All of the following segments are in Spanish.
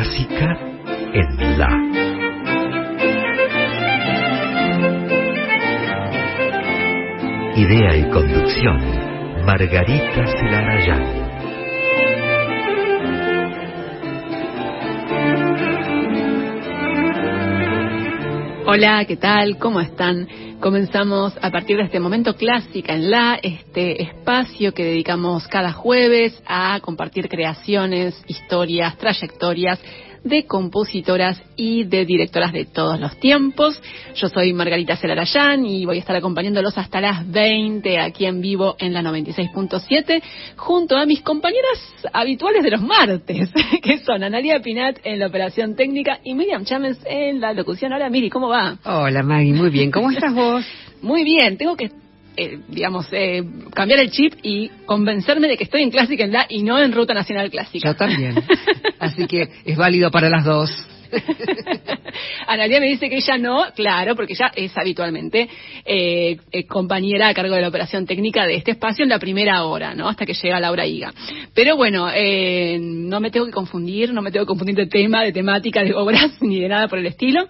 Clásica en La. Idea y conducción, Margarita Celarayán. Hola, ¿qué tal? ¿Cómo están? Comenzamos a partir de este momento clásica en la, este espacio que dedicamos cada jueves a compartir creaciones, historias, trayectorias de compositoras y de directoras de todos los tiempos. Yo soy Margarita Celarayán y voy a estar acompañándolos hasta las 20 aquí en vivo en la 96.7 junto a mis compañeras habituales de los martes, que son Analia Pinat en la operación técnica y Miriam Chávez en la locución. Hola Miri, ¿cómo va? Hola Maggie, muy bien. ¿Cómo estás vos? Muy bien, tengo que eh, digamos, eh, cambiar el chip y convencerme de que estoy en Clásica en la y no en Ruta Nacional Clásica. Yo también. Así que es válido para las dos. Analia me dice que ella no, claro, porque ella es habitualmente eh, compañera a cargo de la operación técnica de este espacio en la primera hora, ¿no? Hasta que llega Laura Higa. Pero bueno, no me tengo que confundir, no me tengo que confundir de tema, de temática, de obras, ni de nada por el estilo.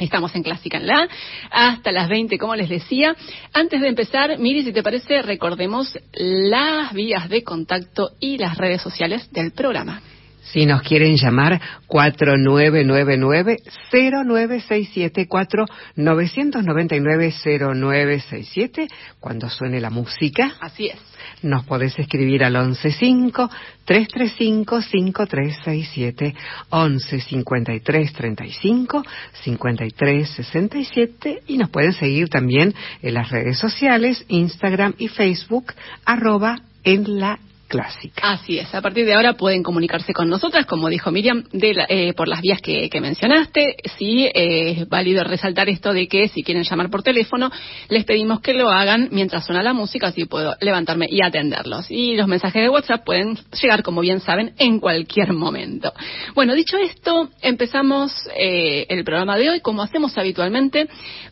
Estamos en Clásica en La, hasta las 20, como les decía. Antes de empezar, Miri, si te parece, recordemos las vías de contacto y las redes sociales del programa. Si nos quieren llamar, 4999-0967, 4999-0967, cuando suene la música. Así es. Nos podés escribir al 115-335-5367, 11-5335-5367 y nos pueden seguir también en las redes sociales, Instagram y Facebook, arroba en la clásica. Así es, a partir de ahora pueden comunicarse con nosotras, como dijo Miriam, eh, por las vías que, mencionaste. Sí, eh, es válido resaltar esto de que si quieren llamar por teléfono, les pedimos que lo hagan mientras suena la música, así puedo levantarme y atenderlos. Y los mensajes de WhatsApp pueden llegar, como bien saben, en cualquier momento. Bueno, dicho esto, empezamos eh, el programa de hoy, como hacemos habitualmente,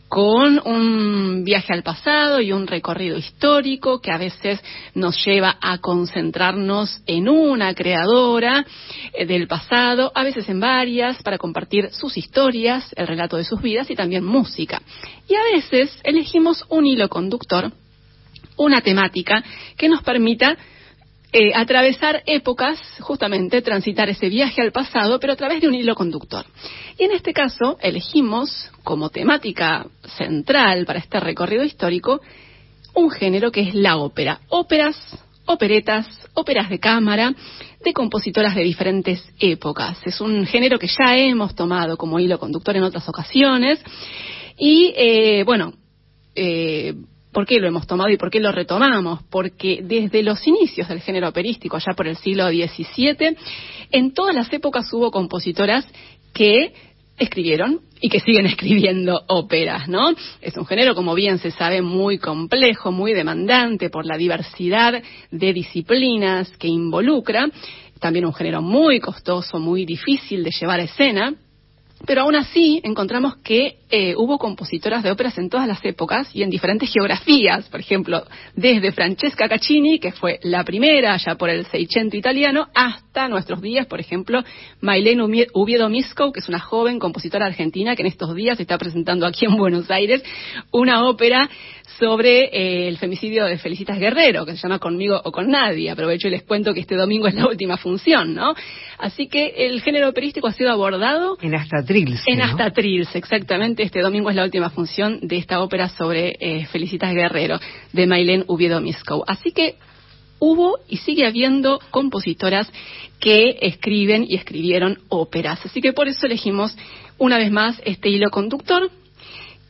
con un viaje al pasado y un recorrido histórico que a veces nos lleva a concentrarnos en una creadora eh, del pasado, a veces en varias, para compartir sus historias, el relato de sus vidas y también música. Y a veces elegimos un hilo conductor, una temática que nos permita eh, atravesar épocas, justamente transitar ese viaje al pasado, pero a través de un hilo conductor. Y en este caso elegimos como temática central para este recorrido histórico un género que es la ópera. Óperas, operetas, óperas de cámara, de compositoras de diferentes épocas. Es un género que ya hemos tomado como hilo conductor en otras ocasiones. Y eh, bueno, eh, ¿Por qué lo hemos tomado y por qué lo retomamos? Porque desde los inicios del género operístico, allá por el siglo XVII, en todas las épocas hubo compositoras que escribieron y que siguen escribiendo óperas, ¿no? Es un género, como bien se sabe, muy complejo, muy demandante por la diversidad de disciplinas que involucra, también un género muy costoso, muy difícil de llevar a escena, pero aún así encontramos que eh, hubo compositoras de óperas en todas las épocas y en diferentes geografías, por ejemplo, desde Francesca Caccini, que fue la primera ya por el Seicento italiano, hasta nuestros días, por ejemplo, Mailén Uviedo Misco, que es una joven compositora argentina que en estos días está presentando aquí en Buenos Aires una ópera sobre eh, el femicidio de Felicitas Guerrero, que se llama Conmigo o con Nadie. Aprovecho y les cuento que este domingo es la última función, ¿no? Así que el género operístico ha sido abordado... En Hasta Trills. En Hasta Trills, exactamente. Este domingo es la última función de esta ópera sobre eh, Felicitas Guerrero, de Mailén Uviedo Miskow. Así que hubo y sigue habiendo compositoras que escriben y escribieron óperas. Así que por eso elegimos una vez más este hilo conductor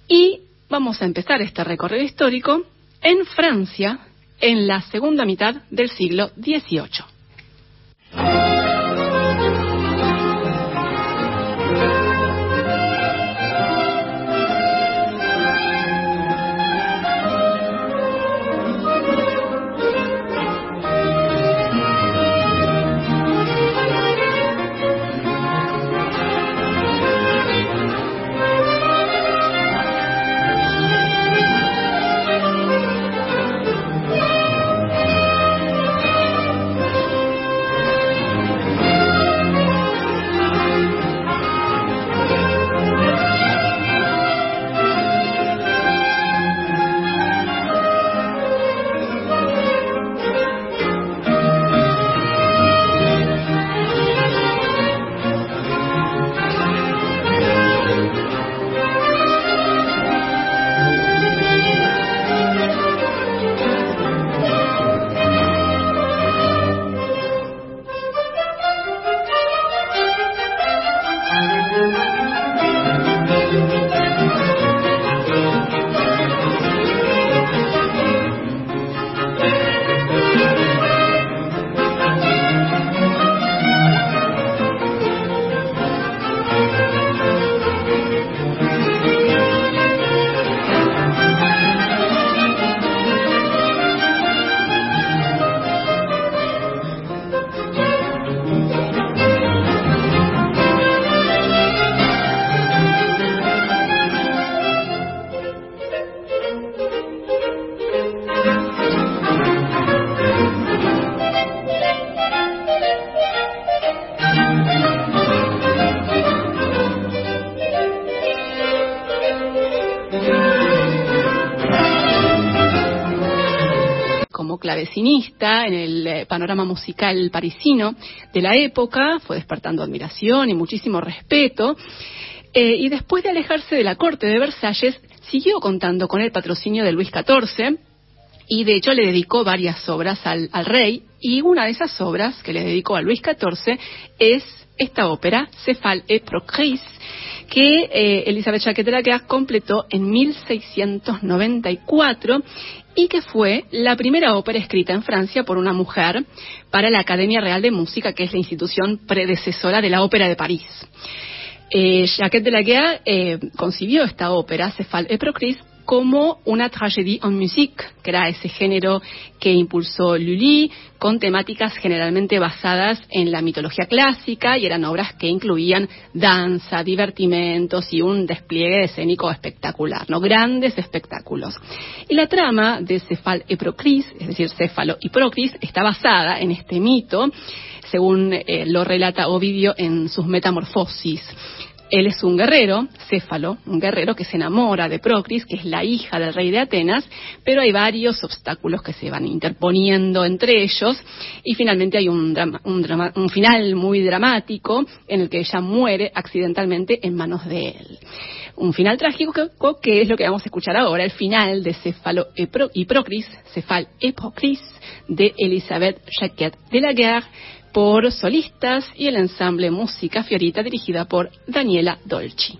y vamos a empezar este recorrido histórico en Francia en la segunda mitad del siglo XVIII. En el eh, panorama musical parisino de la época, fue despertando admiración y muchísimo respeto. Eh, y después de alejarse de la corte de Versalles, siguió contando con el patrocinio de Luis XIV y de hecho le dedicó varias obras al, rey y una de esas obras que le dedicó a Luis XIV es esta ópera, Céphale et Procris, que eh, Elizabeth Jacquet completó en 1694 y que fue la primera ópera escrita en Francia por una mujer para la Academia Real de Música, que es la institución predecesora de la Ópera de París. Eh, Jacques Delaguerre eh, concibió esta ópera, Céphale et Procris, como una tragédie en musique, que era ese género que impulsó Lully, con temáticas generalmente basadas en la mitología clásica y eran obras que incluían danza, divertimentos y un despliegue escénico espectacular, ¿no? Grandes espectáculos. Y la trama de Cefal y Procris, es decir, Céfalo y Procris, está basada en este mito, según eh, lo relata Ovidio en sus Metamorfosis. Él es un guerrero, Céfalo, un guerrero que se enamora de Procris, que es la hija del rey de Atenas, pero hay varios obstáculos que se van interponiendo entre ellos y finalmente hay un, un, final muy dramático en el que ella muere accidentalmente en manos de él. Un final trágico que, es lo que vamos a escuchar ahora, el final de Céfalo y Procris, Cefal et Procris, de Elizabeth Jacquet de la Guerre, por solistas y el ensamble Música Fiorita dirigida por Daniela Dolci.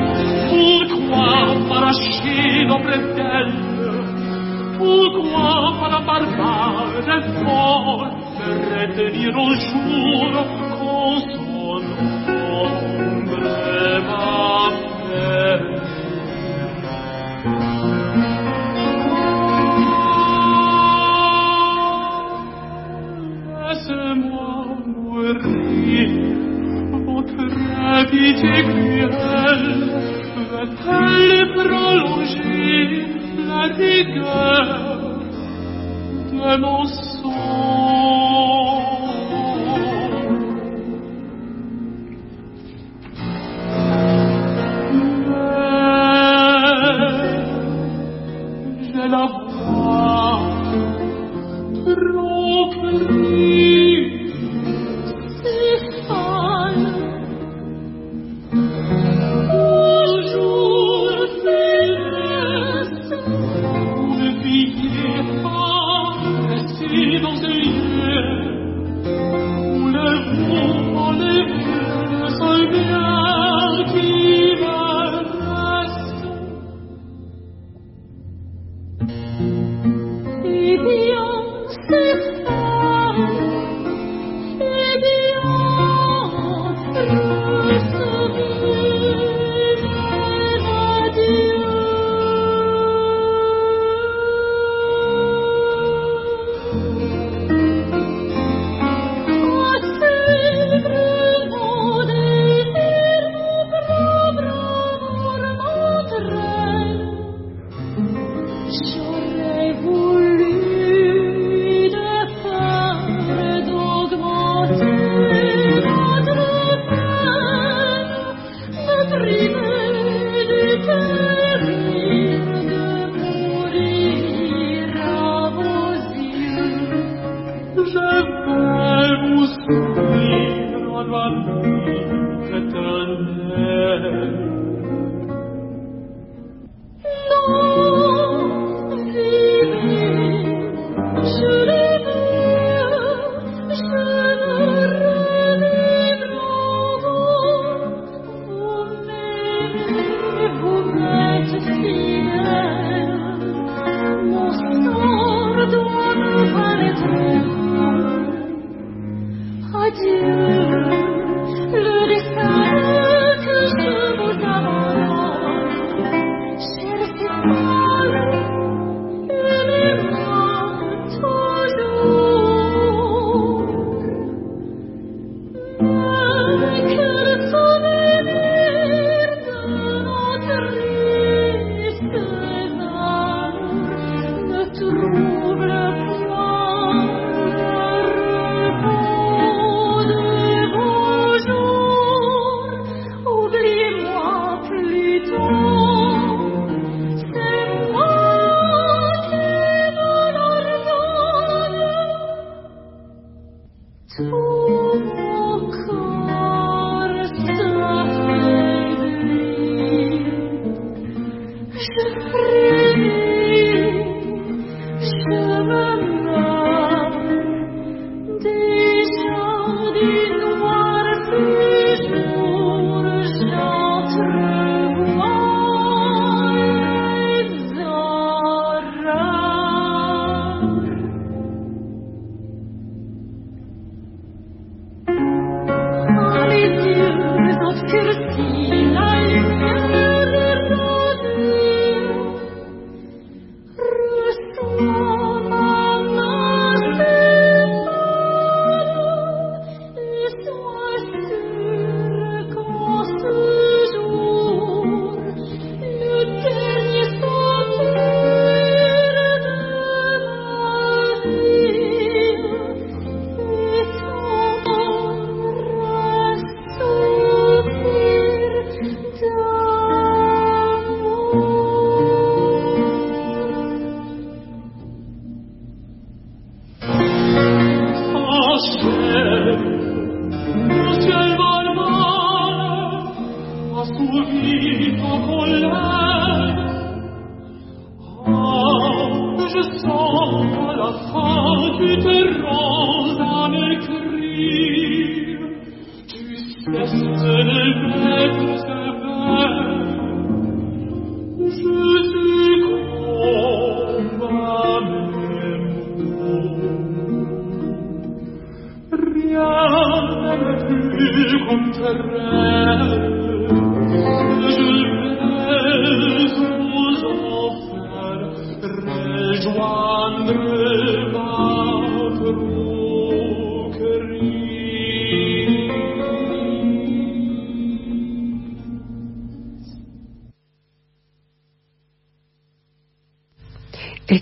trascino pretende, pourquoi par la barbare forte retenir un giuro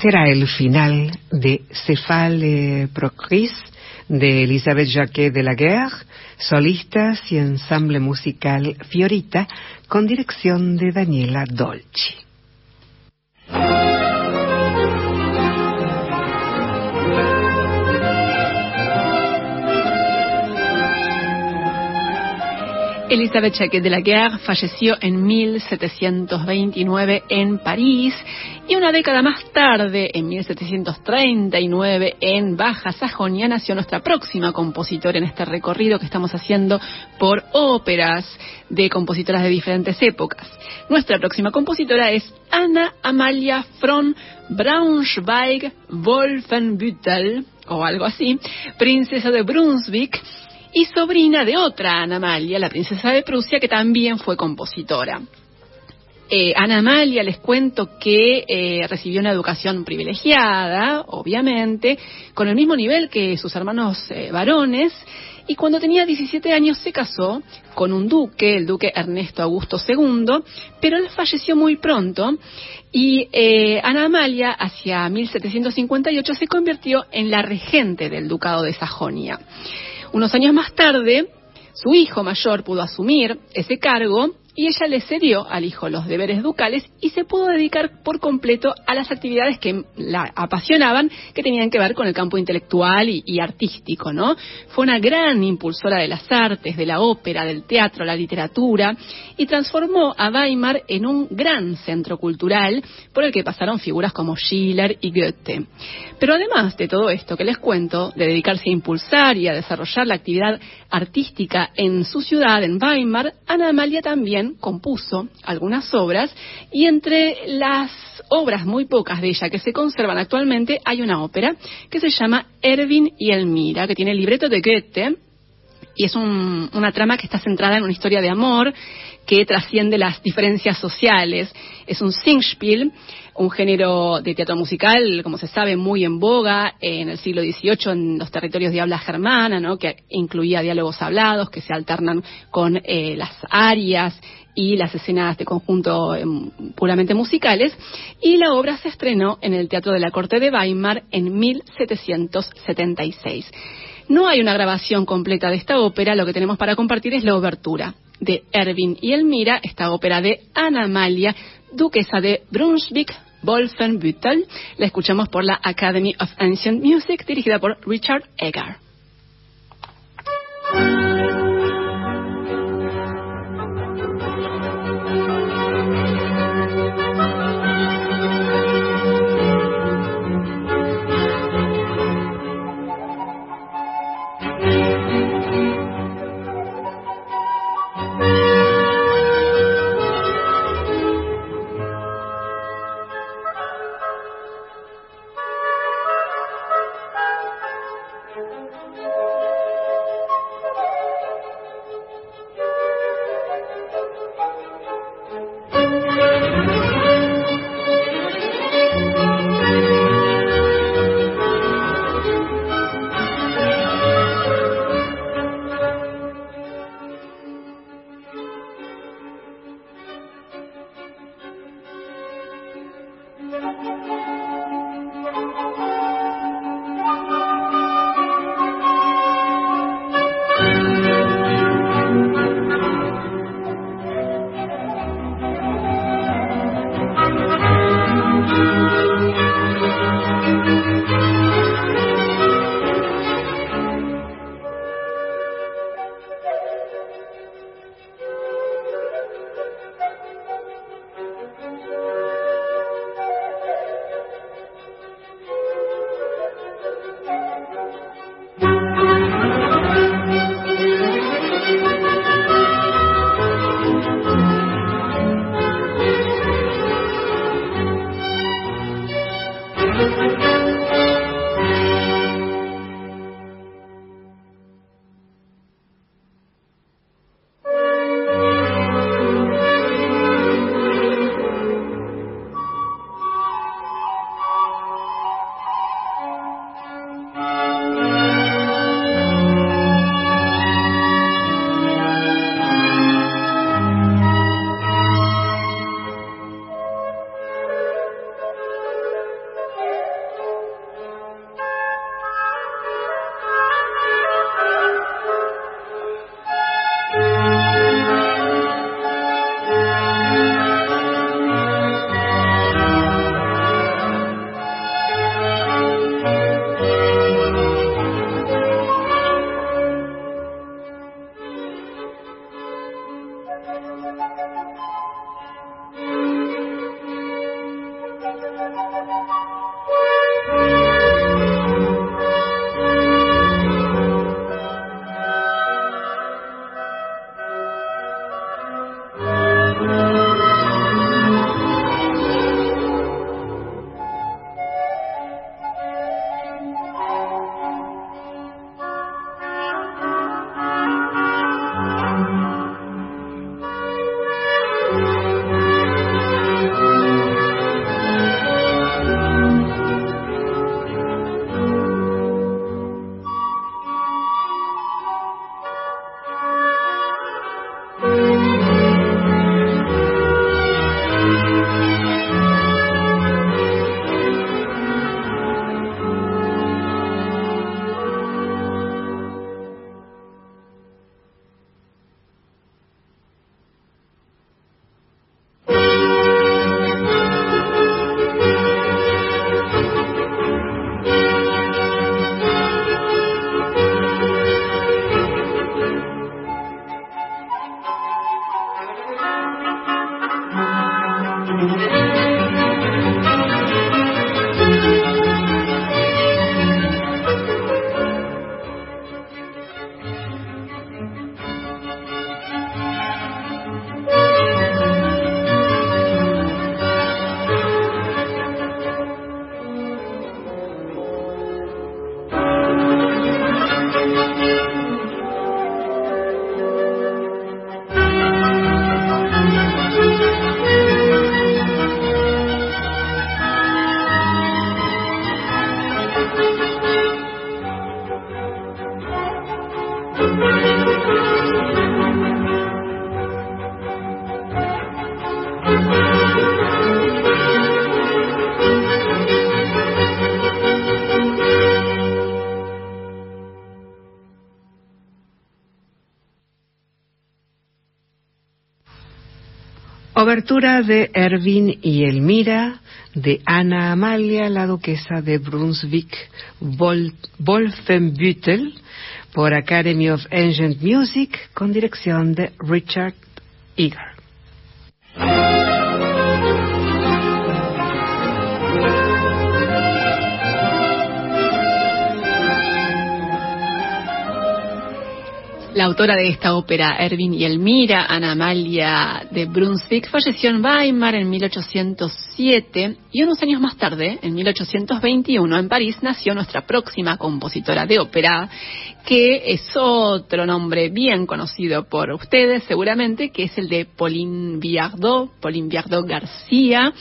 Era el final de Céphale Procris de Elisabeth Jacquet de la Guerre, solistas y ensamble musical Fiorita con dirección de Daniela Dolci. Elisabeth Jacquet de la Guerre falleció en 1729 en París y una década más tarde, en 1739, en Baja Sajonia, nació nuestra próxima compositora en este recorrido que estamos haciendo por óperas de compositoras de diferentes épocas. Nuestra próxima compositora es Anna Amalia von Braunschweig-Wolfenbüttel, o algo así, princesa de Brunswick, y sobrina de otra Ana Amalia, la princesa de Prusia, que también fue compositora. Eh, Ana Amalia, les cuento que eh, recibió una educación privilegiada, obviamente, con el mismo nivel que sus hermanos eh, varones, y cuando tenía 17 años se casó con un duque, el duque Ernesto Augusto II, pero él falleció muy pronto y Ana Amalia, hacia 1758, se convirtió en la regente del ducado de Sajonia. Unos años más tarde, su hijo mayor pudo asumir ese cargo y ella le cedió al hijo los deberes ducales y se pudo dedicar por completo a las actividades que la apasionaban, que tenían que ver con el campo intelectual y, artístico, ¿no? Fue una gran impulsora de las artes, de la ópera, del teatro, la literatura y transformó a Weimar en un gran centro cultural por el que pasaron figuras como Schiller y Goethe. Pero además de todo esto que les cuento, de dedicarse a impulsar y a desarrollar la actividad artística en su ciudad, en Weimar, Ana Amalia también compuso algunas obras y entre las obras muy pocas de ella que se conservan actualmente hay una ópera que se llama Erwin y Elmira, que tiene el libreto de Goethe y es una trama que está centrada en una historia de amor que trasciende las diferencias sociales. Es un Singspiel, un género de teatro musical, como se sabe, muy en boga en el siglo XVIII en los territorios de habla germana, ¿no? que incluía diálogos hablados que se alternan con eh, las arias y las escenas de conjunto em, puramente musicales, y la obra se estrenó en el Teatro de la Corte de Weimar en 1776. No hay una grabación completa de esta ópera, lo que tenemos para compartir es la obertura de Erwin y Elmira, esta ópera de Ana Amalia, duquesa de Brunswick, Wolfenbüttel. La escuchamos por la Academy of Ancient Music, dirigida por Richard Egar. Obertura de Erwin y Elmira, de Ana Amalia, la duquesa de Brunswick-Wolfenbüttel, por Academy of Ancient Music con dirección de Richard Eager. La autora de esta ópera, Erwin y Elmira, Ana Amalia de Brunswick, falleció en Weimar en 1807 y unos años más tarde, en 1821, en París, nació nuestra próxima compositora de ópera, que es otro nombre bien conocido por ustedes seguramente, que es el de Pauline Viardot, Pauline Viardot García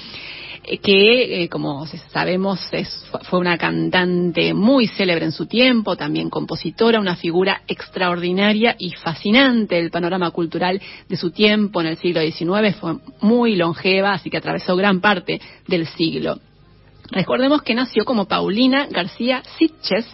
que, eh, como sabemos, fue una cantante muy célebre en su tiempo, también compositora, una figura extraordinaria y fascinante del panorama cultural de su tiempo en el siglo XIX, fue muy longeva, así que atravesó gran parte del siglo. Recordemos que nació como Paulina García Sitches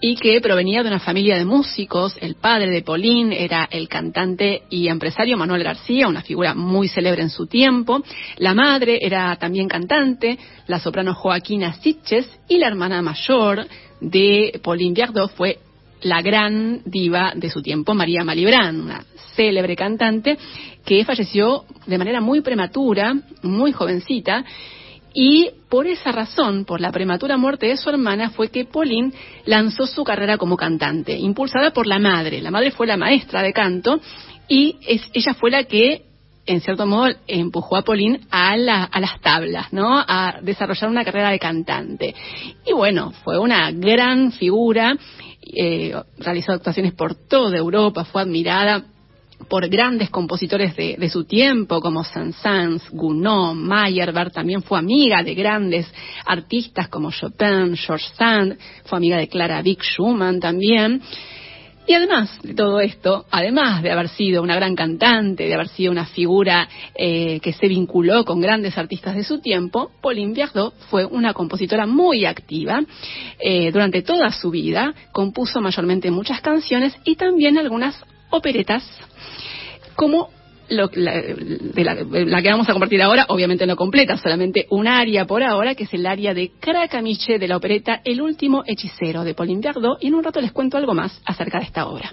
y que provenía de una familia de músicos. El padre de Paulín era el cantante y empresario Manuel García, una figura muy célebre en su tiempo. La madre era también cantante, la soprano Joaquina Sitches, y la hermana mayor de Paulín Viardot fue la gran diva de su tiempo, María Malibrán, una célebre cantante que falleció de manera muy prematura, muy jovencita, y por esa razón, por la prematura muerte de su hermana, fue que Pauline lanzó su carrera como cantante, impulsada por la madre. La madre fue la maestra de canto y ella fue la que, en cierto modo, empujó a Pauline a, las tablas, ¿no? A desarrollar una carrera de cantante. Y bueno, fue una gran figura, eh, realizó actuaciones por toda Europa, fue admirada por grandes compositores de, su tiempo, como Saint-Saëns, Gounod, Meyerbeer, también fue amiga de grandes artistas como Chopin, George Sand, fue amiga de Clara Vick Schumann también. Y además de todo esto, además de haber sido una gran cantante, de haber sido una figura eh, que se vinculó con grandes artistas de su tiempo, Pauline Viardot fue una compositora muy activa. Eh, durante toda su vida compuso mayormente muchas canciones y también algunas operetas como la, que vamos a compartir ahora, obviamente no completa, solamente un área por ahora, que es el área de Caracamiche de la opereta El último hechicero de Pauline Viardot, y en un rato les cuento algo más acerca de esta obra.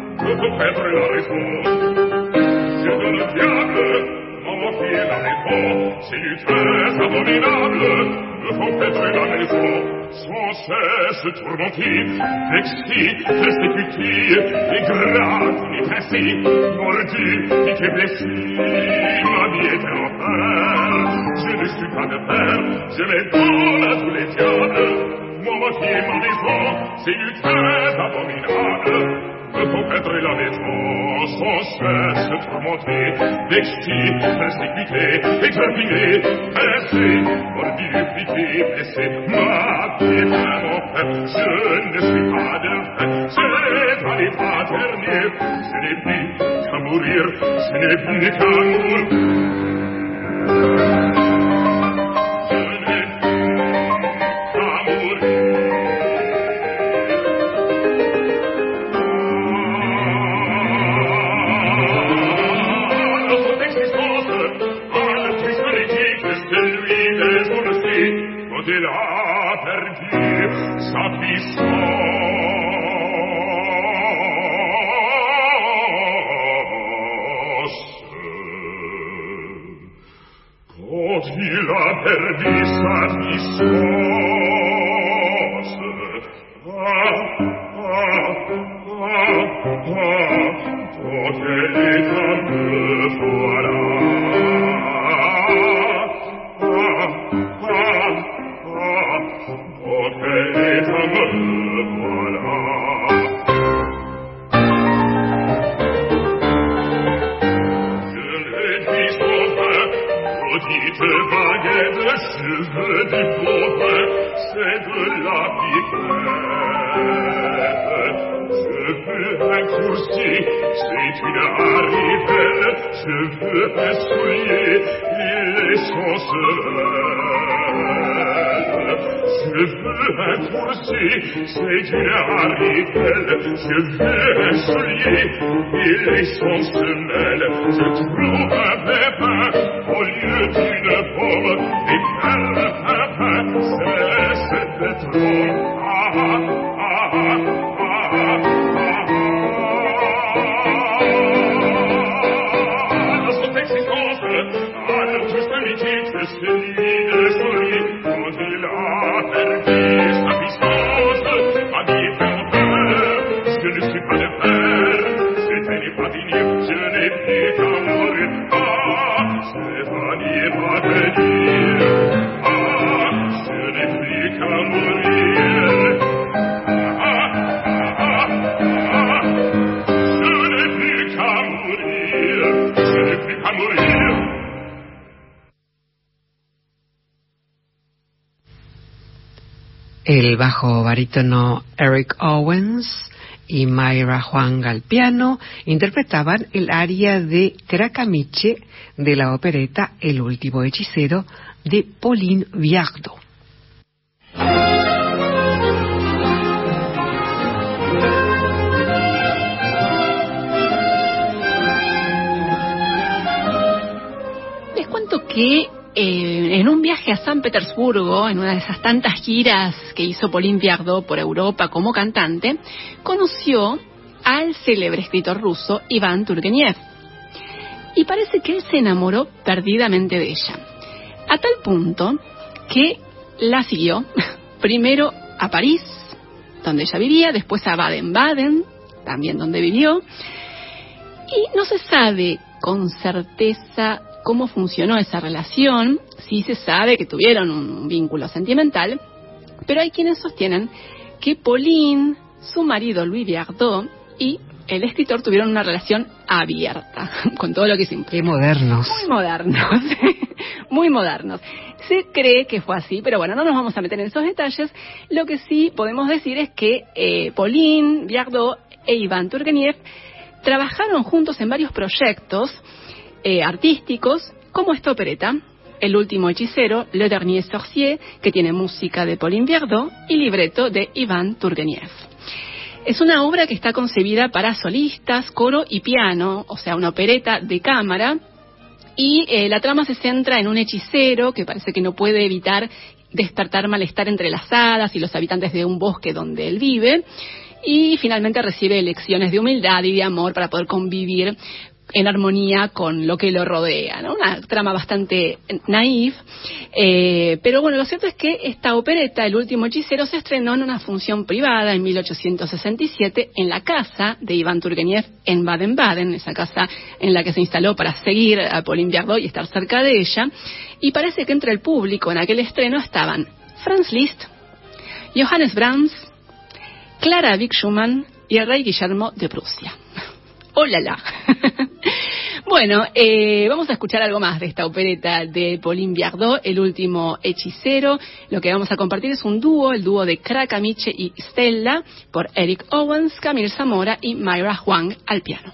Le veux compter dans les. Je donne le diable. Mon moitié dans les fonds, c'est du très abominable. le veux compter dans les fonds. Sans cesse, tout le monde est exquis, respectueux. Et que là, ainsi. Pour le Dieu, si tu es blessé, ma vie est un enfer. Je ne suis pas de père, je les donne à tous les diables. Mon moitié dans les fonds, c'est du très abominable. Ecco Petri la vetro, so spesse promoté, vexti, persécuté, exterminé, blessé, mordifié, Ma maté, mon je ne suis pas de fait, Se dans les paternés, se ne plus qu'à mourir, je n'ai plus qu'à mourir. Yeah. veux un coursier, si tu n'arrives, je veux un soulier, et les. Je veux un coursier, si tu n'arrives, je veux un soulier, et les. Je trouve un barítono Eric Owens y Mayra Juan al piano interpretaban el aria de Cracamiche de la opereta El último hechicero de Pauline Viardot. Les cuento que eh, en un viaje a San Petersburgo, en una de esas tantas giras que hizo Pauline Viardot por Europa como cantante, conoció al célebre escritor ruso Iván Turgenev. Y parece que él se enamoró perdidamente de ella. A tal punto que la siguió primero a París, donde ella vivía, después a Baden-Baden, también donde vivió. Y no se sabe con certeza cómo funcionó esa relación, sí se sabe que tuvieron un vínculo sentimental, pero hay quienes sostienen que Pauline, su marido Louis Viardot y el escritor tuvieron una relación abierta, con todo lo que se implica. Qué modernos. Muy modernos, muy modernos. Se cree que fue así, pero bueno, no nos vamos a meter en esos detalles. Lo que sí podemos decir es que eh, Pauline Viardot e Iván Turgenev trabajaron juntos en varios proyectos eh, artísticos, como esta opereta, El último hechicero, Le Dernier Sorcier, que tiene música de Pauline Viardot y libreto de Iván Turgenev. Es una obra que está concebida para solistas, coro y piano, o sea, una opereta de cámara, y eh, la trama se centra en un hechicero que parece que no puede evitar despertar malestar entre las hadas y los habitantes de un bosque donde él vive, y finalmente recibe lecciones de humildad y de amor para poder convivir en armonía con lo que lo rodea, ¿no? Una trama bastante naif, eh, pero bueno, lo cierto es que esta opereta, El último hechicero, se estrenó en una función privada en 1867 en la casa de Iván Turgenev en Baden-Baden, esa casa en la que se instaló para seguir a Pauline Viardot y estar cerca de ella, y parece que entre el público en aquel estreno estaban Franz Liszt, Johannes Brahms, Clara Vick Schumann y el rey Guillermo de Prusia. ¡Hola! bueno, eh, vamos a escuchar algo más de esta opereta de Pauline Biardot, El último hechicero. Lo que vamos a compartir es un dúo, el dúo de Krakamiche y Stella, por Eric Owens, Camille Zamora y Myra Huang al piano.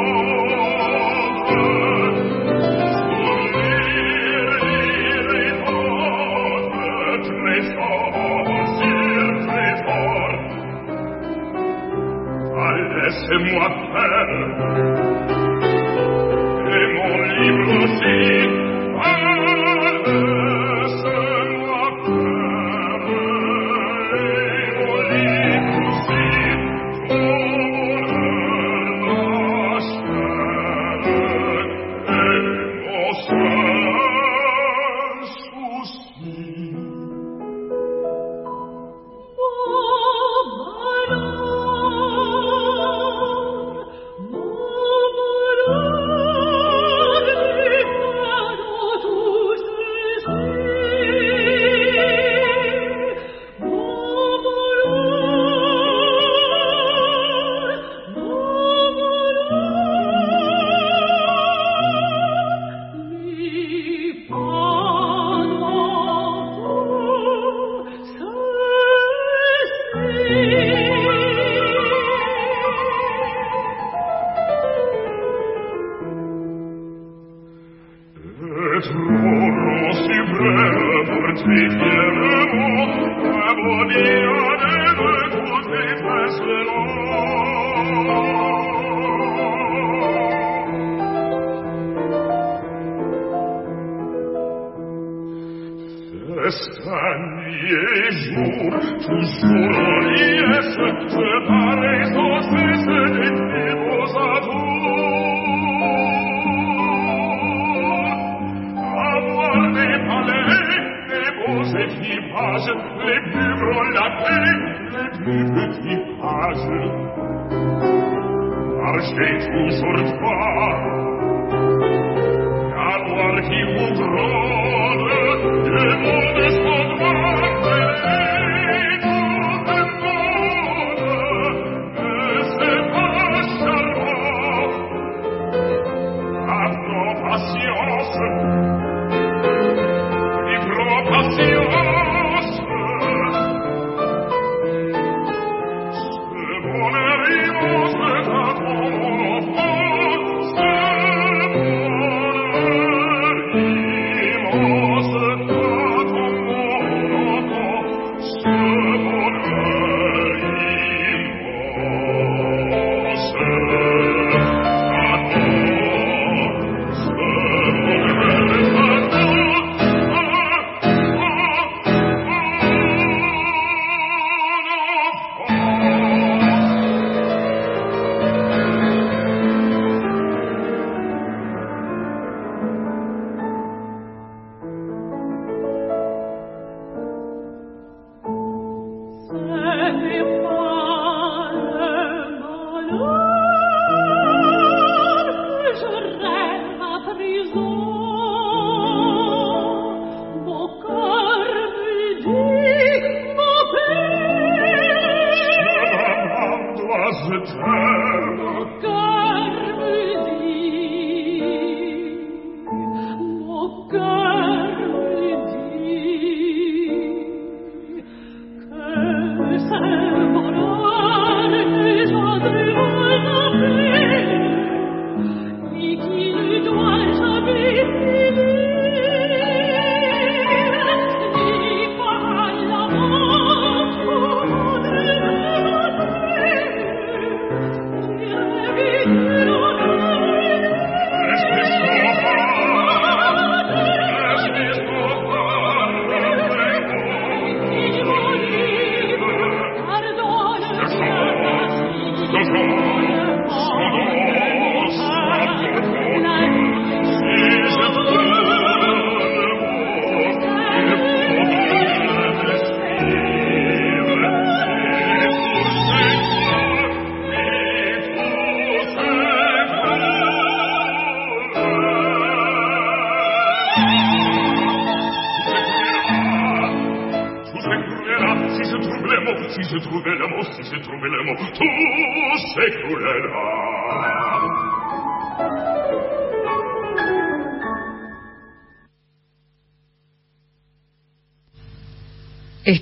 Este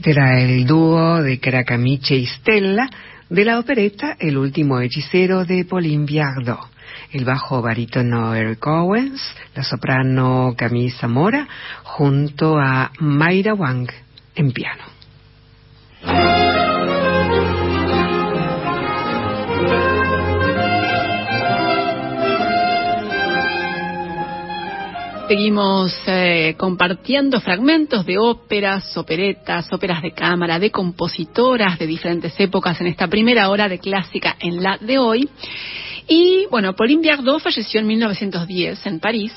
era el dúo de Caracamiche y Stella de la opereta El último hechicero de Pauline Viardot. El bajo barítono Eric Owens, la soprano Camille Zamora, junto a Mayra Wang en piano. Seguimos eh, compartiendo fragmentos de óperas, operetas, óperas de cámara, de compositoras de diferentes épocas en esta primera hora de clásica en la de hoy. Y bueno, Pauline Biardot falleció en 1910 en París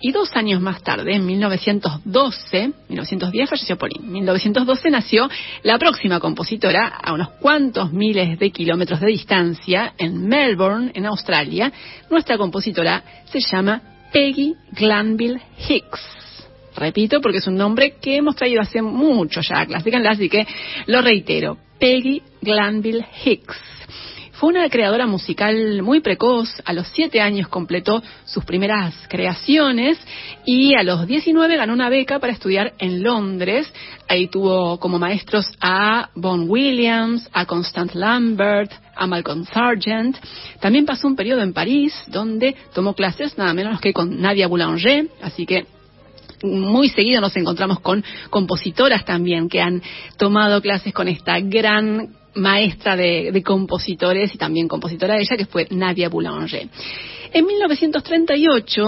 y dos años más tarde, en 1912, 1910 falleció Pauline, en 1912 nació la próxima compositora a unos cuantos miles de kilómetros de distancia en Melbourne, en Australia. Nuestra compositora se llama Peggy Glanville Hicks. Repito, porque es un nombre que hemos traído hace mucho ya, clásica así que lo reitero. Peggy Glanville Hicks. Fue una creadora musical muy precoz. A los siete años completó sus primeras creaciones y a los 19 ganó una beca para estudiar en Londres. Ahí tuvo como maestros a Bon Williams, a Constance Lambert, a Malcolm Sargent. También pasó un periodo en París donde tomó clases nada menos que con Nadia Boulanger. Así que muy seguido nos encontramos con compositoras también que han tomado clases con esta gran maestra de, compositores y también compositora de ella, que fue Nadia Boulanger. En 1938,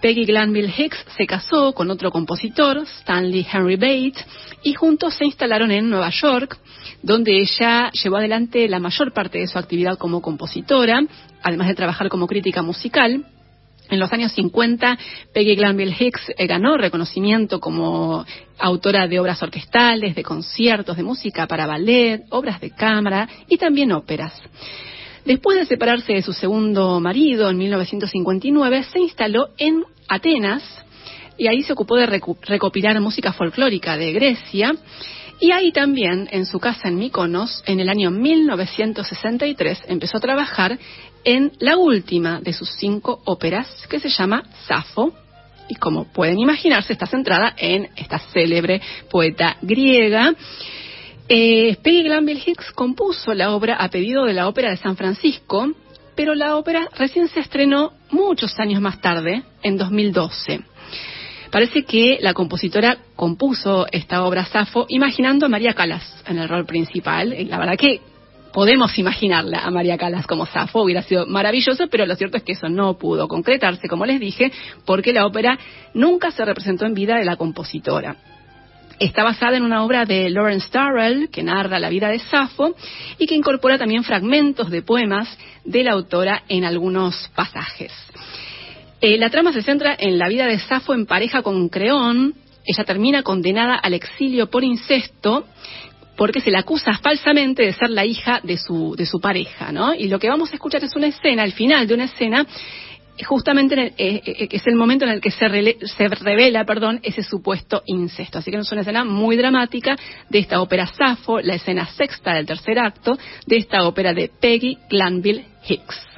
Peggy Glanville Hicks se casó con otro compositor, Stanley Henry Bates, y juntos se instalaron en Nueva York, donde ella llevó adelante la mayor parte de su actividad como compositora, además de trabajar como crítica musical. En los años 50, Peggy Glanville Hicks eh, ganó reconocimiento como autora de obras orquestales, de conciertos, de música para ballet, obras de cámara y también óperas. Después de separarse de su segundo marido en 1959, se instaló en Atenas y ahí se ocupó de recopilar música folclórica de Grecia. Y ahí también, en su casa en Mykonos, en el año 1963, empezó a trabajar en la última de sus cinco óperas, que se llama Safo, y como pueden imaginarse, está centrada en esta célebre poeta griega. Eh, Peggy Glanville Hicks compuso la obra a pedido de la Ópera de San Francisco, pero la ópera recién se estrenó muchos años más tarde, en 2012. Parece que la compositora compuso esta obra Safo imaginando a María Calas en el rol principal. Y la verdad que podemos imaginarla a María Calas como Safo, hubiera sido maravilloso, pero lo cierto es que eso no pudo concretarse, como les dije, porque la ópera nunca se representó en vida de la compositora. Está basada en una obra de Lawrence Darrell, que narra la vida de Safo y que incorpora también fragmentos de poemas de la autora en algunos pasajes. Eh, la trama se centra en la vida de Safo en pareja con Creón. Ella termina condenada al exilio por incesto porque se la acusa falsamente de ser la hija de su, de su pareja, ¿no? Y lo que vamos a escuchar es una escena, al final de una escena, justamente eh, eh, es el momento en el que se, se, revela perdón, ese supuesto incesto. Así que es una escena muy dramática de esta ópera Safo, la escena sexta del tercer acto de esta ópera de Peggy Glanville Hicks.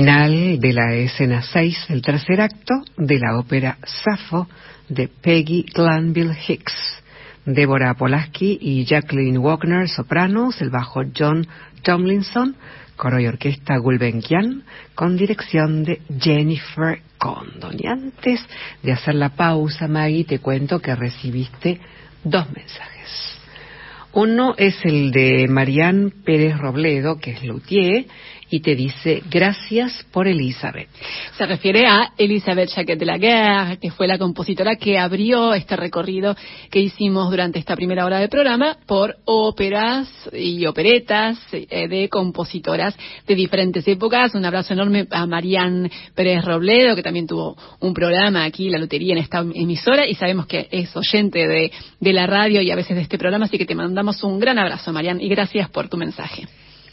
Final de la escena 6, el tercer acto de la ópera Safo de Peggy Glanville Hicks. Débora Polaski y Jacqueline Wagner, sopranos, el bajo John Tomlinson, coro y orquesta Gulbenkian, con dirección de Jennifer Condon. Y antes de hacer la pausa, Maggie, te cuento que recibiste dos mensajes. Uno es el de Marianne Pérez Robledo, que es luthier, y te dice gracias por Elizabeth. Se refiere a Elizabeth Jacquet de la Guerre, que fue la compositora que abrió este recorrido que hicimos durante esta primera hora del programa por óperas y operetas eh, de compositoras de diferentes épocas. Un abrazo enorme a Marianne Pérez Robledo, que también tuvo un programa aquí, La Lotería, en esta emisora, y sabemos que es oyente de, de la radio y a veces de este programa, así que te mandamos un gran abrazo, Marianne, y gracias por tu mensaje.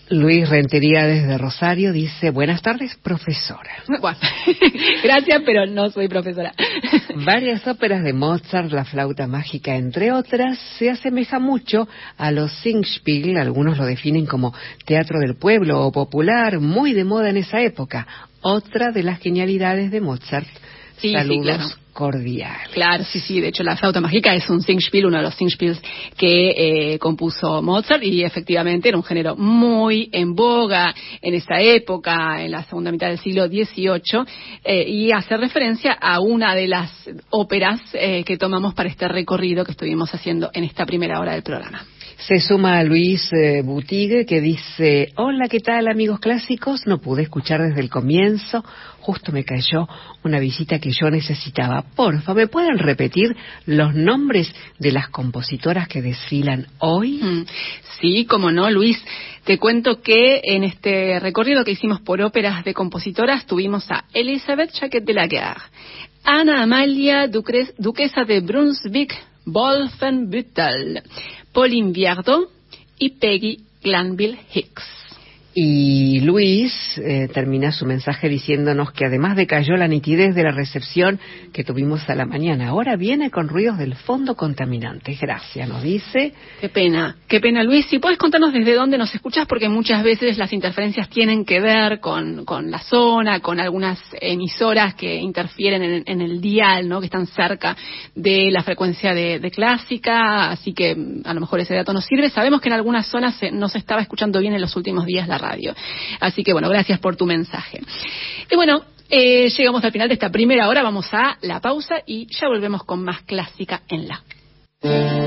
Luis Rentería desde Rosario dice, buenas tardes, profesora. Bueno, gracias, pero no soy profesora. Varias óperas de Mozart, La flauta mágica, entre otras, se asemeja mucho a los Singspiel, algunos lo definen como teatro del pueblo o popular, muy de moda en esa época. Otra de las genialidades de Mozart. Sí, sí, Saludos claro. cordiales. Claro, sí, sí. De hecho, la flauta mágica es un Singspiel, uno de los Singspiels que eh, compuso Mozart y efectivamente era un género muy en boga en esa época, en la segunda mitad del siglo XVIII, eh, y hace referencia a una de las óperas eh, que tomamos para este recorrido que estuvimos haciendo en esta primera hora del programa. Se suma a Luis eh, Butigue que dice, hola, ¿qué tal amigos clásicos? No pude escuchar desde el comienzo, justo me cayó una visita que yo necesitaba. Porfa, ¿me pueden repetir los nombres de las compositoras que desfilan hoy? Mm, Sí, como no, Luis. Te cuento que en este recorrido que hicimos por óperas de compositoras tuvimos a Elisabeth Jacquet de la Guerre, Ana Amalia, duquesa de Brunswick, Wolfenbüttel, Pauline Viardot y Peggy Glanville Hicks. Y Luis eh, termina su mensaje diciéndonos que además decayó la nitidez de la recepción que tuvimos a la mañana, ahora viene con ruidos del fondo contaminantes. Gracias, nos dice. Qué pena, qué pena Luis. Si puedes contarnos desde dónde nos escuchas, porque muchas veces las interferencias tienen que ver con, con la zona, con algunas emisoras que interfieren en, el dial, ¿no? que están cerca de la frecuencia de, de clásica, así que a lo mejor ese dato nos sirve. Sabemos que en algunas zonas se- no se estaba escuchando bien en los últimos días la radio. Así que bueno, gracias por tu mensaje. Y bueno, eh, llegamos al final de esta primera hora, vamos a la pausa y ya volvemos con más clásica en la.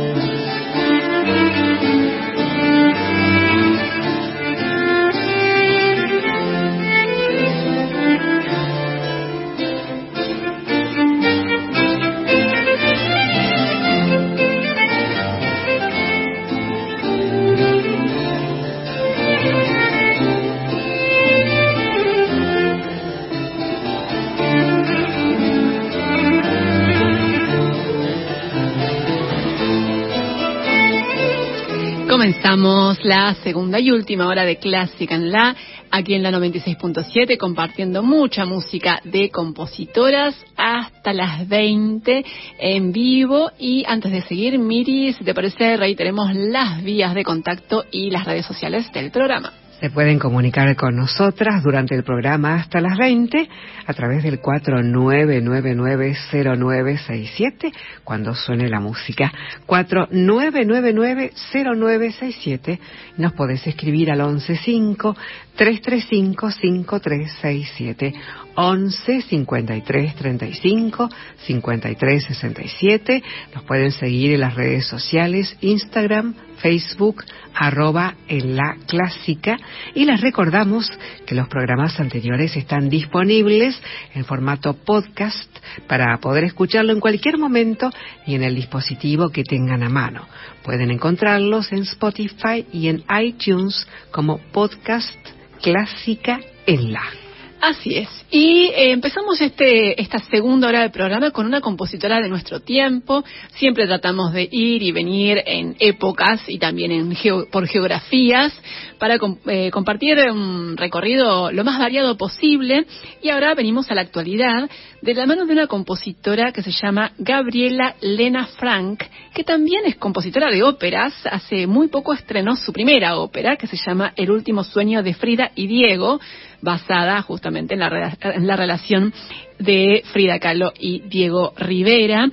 Comenzamos la segunda y última hora de Clásica en la, aquí en la 96.7, compartiendo mucha música de compositoras hasta las 20 en vivo. Y antes de seguir, Miri, si te parece, reiteremos las vías de contacto y las redes sociales del programa. Se pueden comunicar con nosotras durante el programa hasta las 20 a través del 49990967 cuando suene la música. 49990967. Nos podés escribir al 115 335 5367 11 53 35 53 67. Nos pueden seguir en las redes sociales Instagram, Facebook, arroba en la clásica y les recordamos que los programas anteriores están disponibles en formato podcast para poder escucharlo en cualquier momento y en el dispositivo que tengan a mano. Pueden encontrarlos en Spotify y en iTunes como podcast clásica en la. Así es. Y eh, empezamos este, esta segunda hora del programa con una compositora de nuestro tiempo. Siempre tratamos de ir y venir en épocas y también en geo- por geografías para com- eh, compartir un recorrido lo más variado posible. Y ahora venimos a la actualidad de la mano de una compositora que se llama Gabriela Lena Frank, que también es compositora de óperas. Hace muy poco estrenó su primera ópera, que se llama El último sueño de Frida y Diego, basada justamente en la, en la relación de Frida Kahlo y Diego Rivera.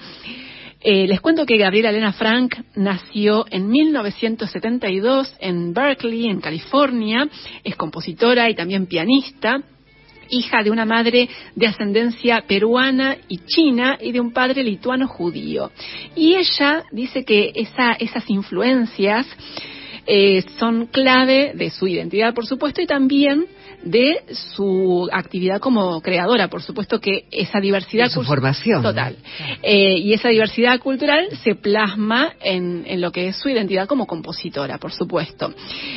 Eh, les cuento que Gabriela Elena Frank nació en 1972 en Berkeley, en California. Es compositora y también pianista hija de una madre de ascendencia peruana y china y de un padre lituano judío. Y ella dice que esa, esas influencias eh, son clave de su identidad, por supuesto, y también de su actividad como creadora. Por supuesto que esa diversidad... De su formación, ¿no? Total. Eh, y esa diversidad cultural se plasma en, en lo que es su identidad como compositora, por supuesto.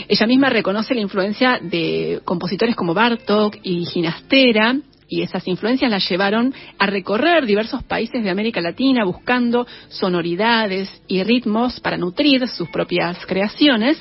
Ella misma reconoce la influencia de compositores como Bartok y Ginastera, y esas influencias la llevaron a recorrer diversos países de América Latina buscando sonoridades y ritmos para nutrir sus propias creaciones.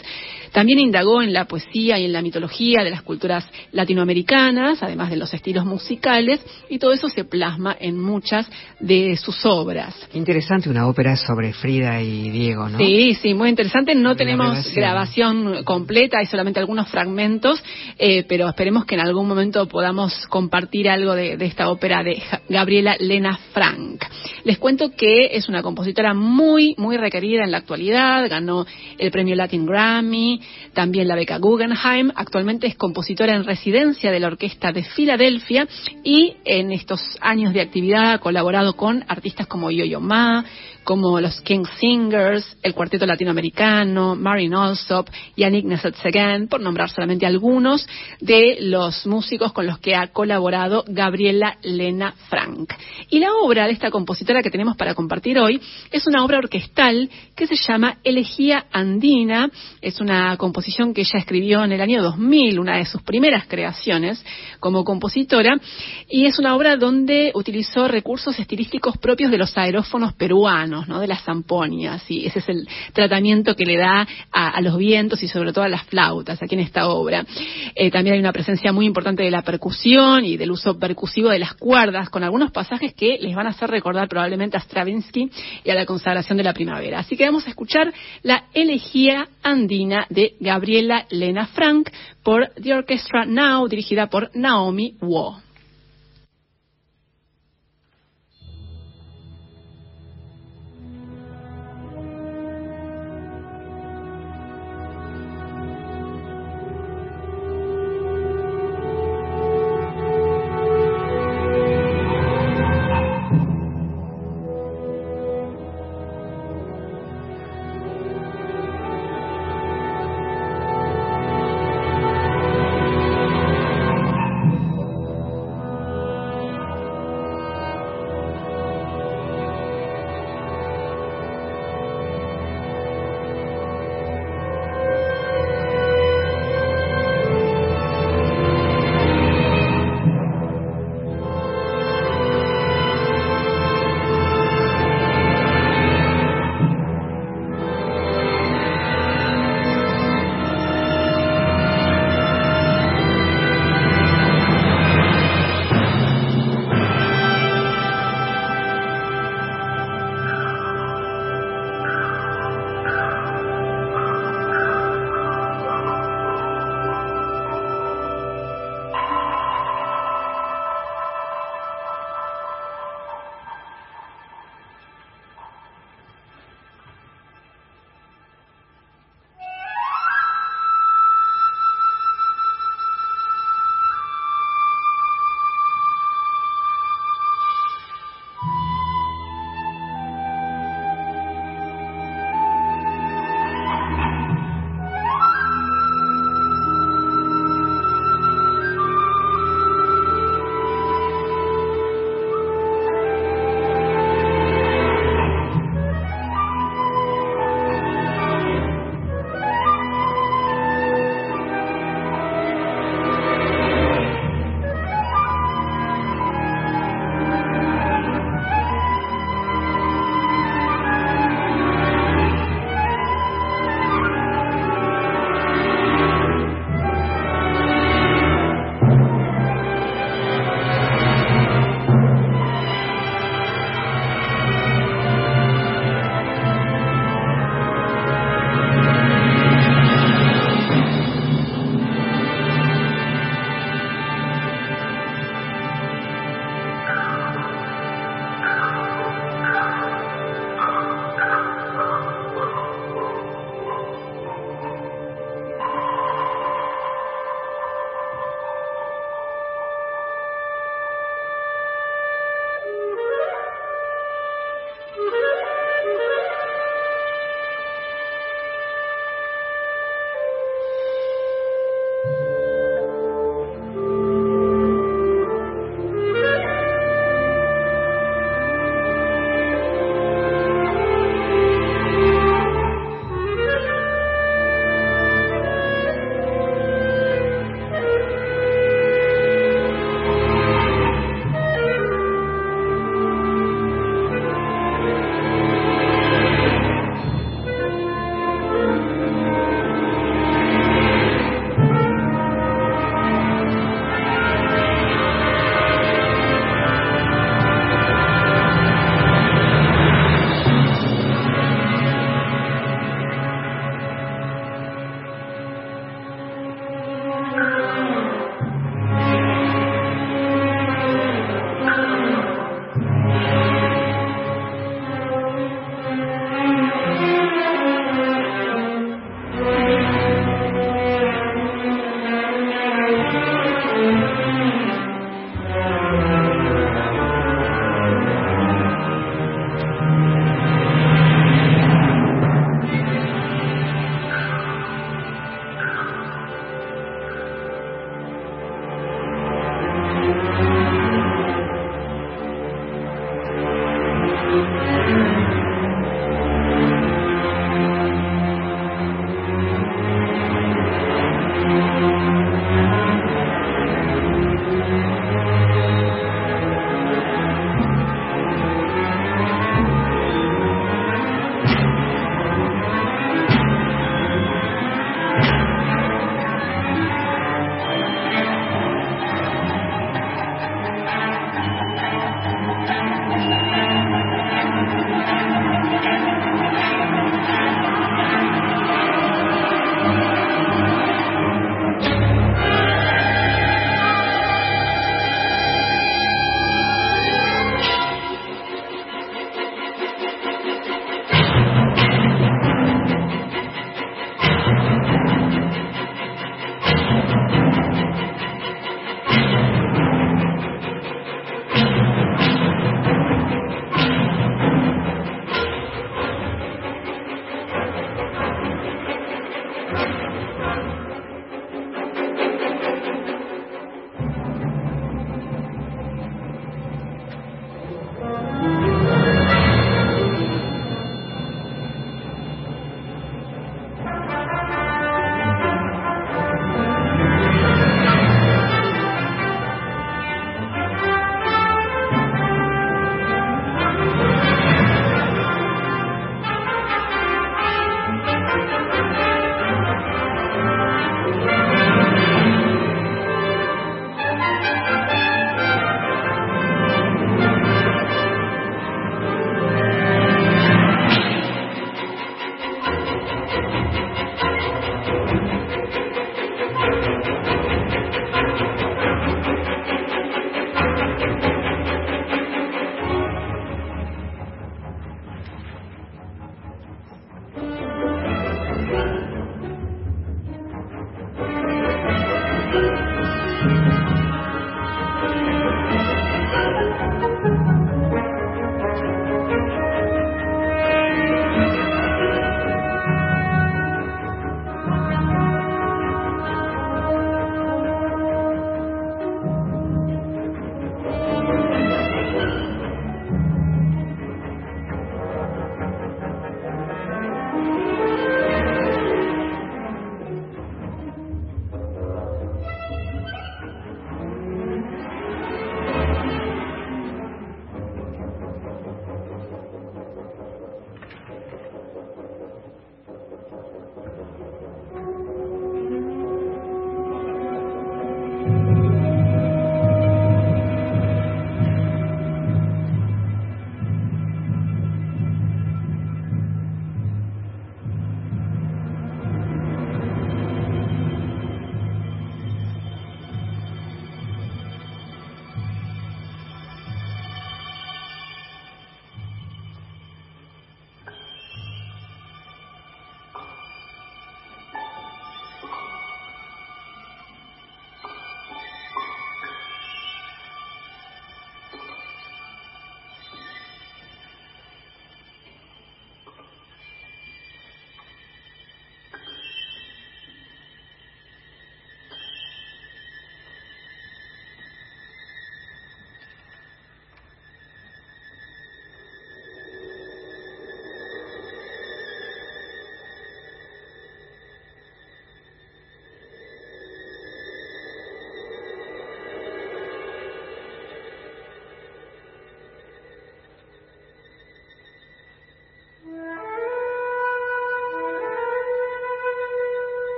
También indagó en la poesía y en la mitología de las culturas latinoamericanas, además de los estilos musicales, y todo eso se plasma en muchas de sus obras. Interesante una ópera sobre Frida y Diego, ¿no? Sí, sí, muy interesante. No tenemos grabación. grabación completa, hay solamente algunos fragmentos, eh, pero esperemos que en algún momento podamos compartir algo de, de esta ópera de Gabriela Lena Frank. Les cuento que es una compositora muy, muy requerida en la actualidad, ganó el premio Latin Grammy, también la beca Guggenheim. Actualmente es compositora en residencia de la Orquesta de Filadelfia y en estos años de actividad ha colaborado con artistas como Yo-Yo Ma, como los King Singers, el Cuarteto Latinoamericano, Marin Alsop, Yannick Nesetzegan, por nombrar solamente algunos de los músicos con los que ha colaborado Gabriela Lena Frank. Y la obra de esta compositora que tenemos para compartir hoy es una obra orquestal que se llama Elegía Andina. Es una composición que ella escribió en el año 2000, una de sus primeras creaciones como compositora, y es una obra donde utilizó recursos estilísticos propios de los aerófonos peruanos de las zamponias, y ese es el tratamiento que le da a, los vientos y sobre todo a las flautas aquí en esta obra. Eh, también hay una presencia muy importante de la percusión y del uso percusivo de las cuerdas, con algunos pasajes que les van a hacer recordar probablemente a Stravinsky y a la consagración de la primavera. Así que vamos a escuchar la elegía andina de Gabriela Lena Frank por The Orchestra Now, dirigida por Naomi Wo.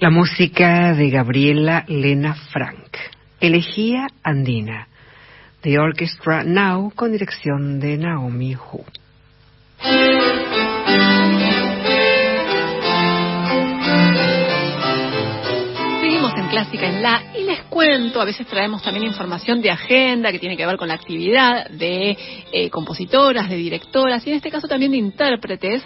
La música de Gabriela Lena Frank. Elegía Andina. The Orchestra Now con dirección de Naomi Hu. Seguimos en Clásica en La y les cuento, a veces traemos también información de agenda que tiene que ver con la actividad de eh, compositoras, de directoras y en este caso también de intérpretes.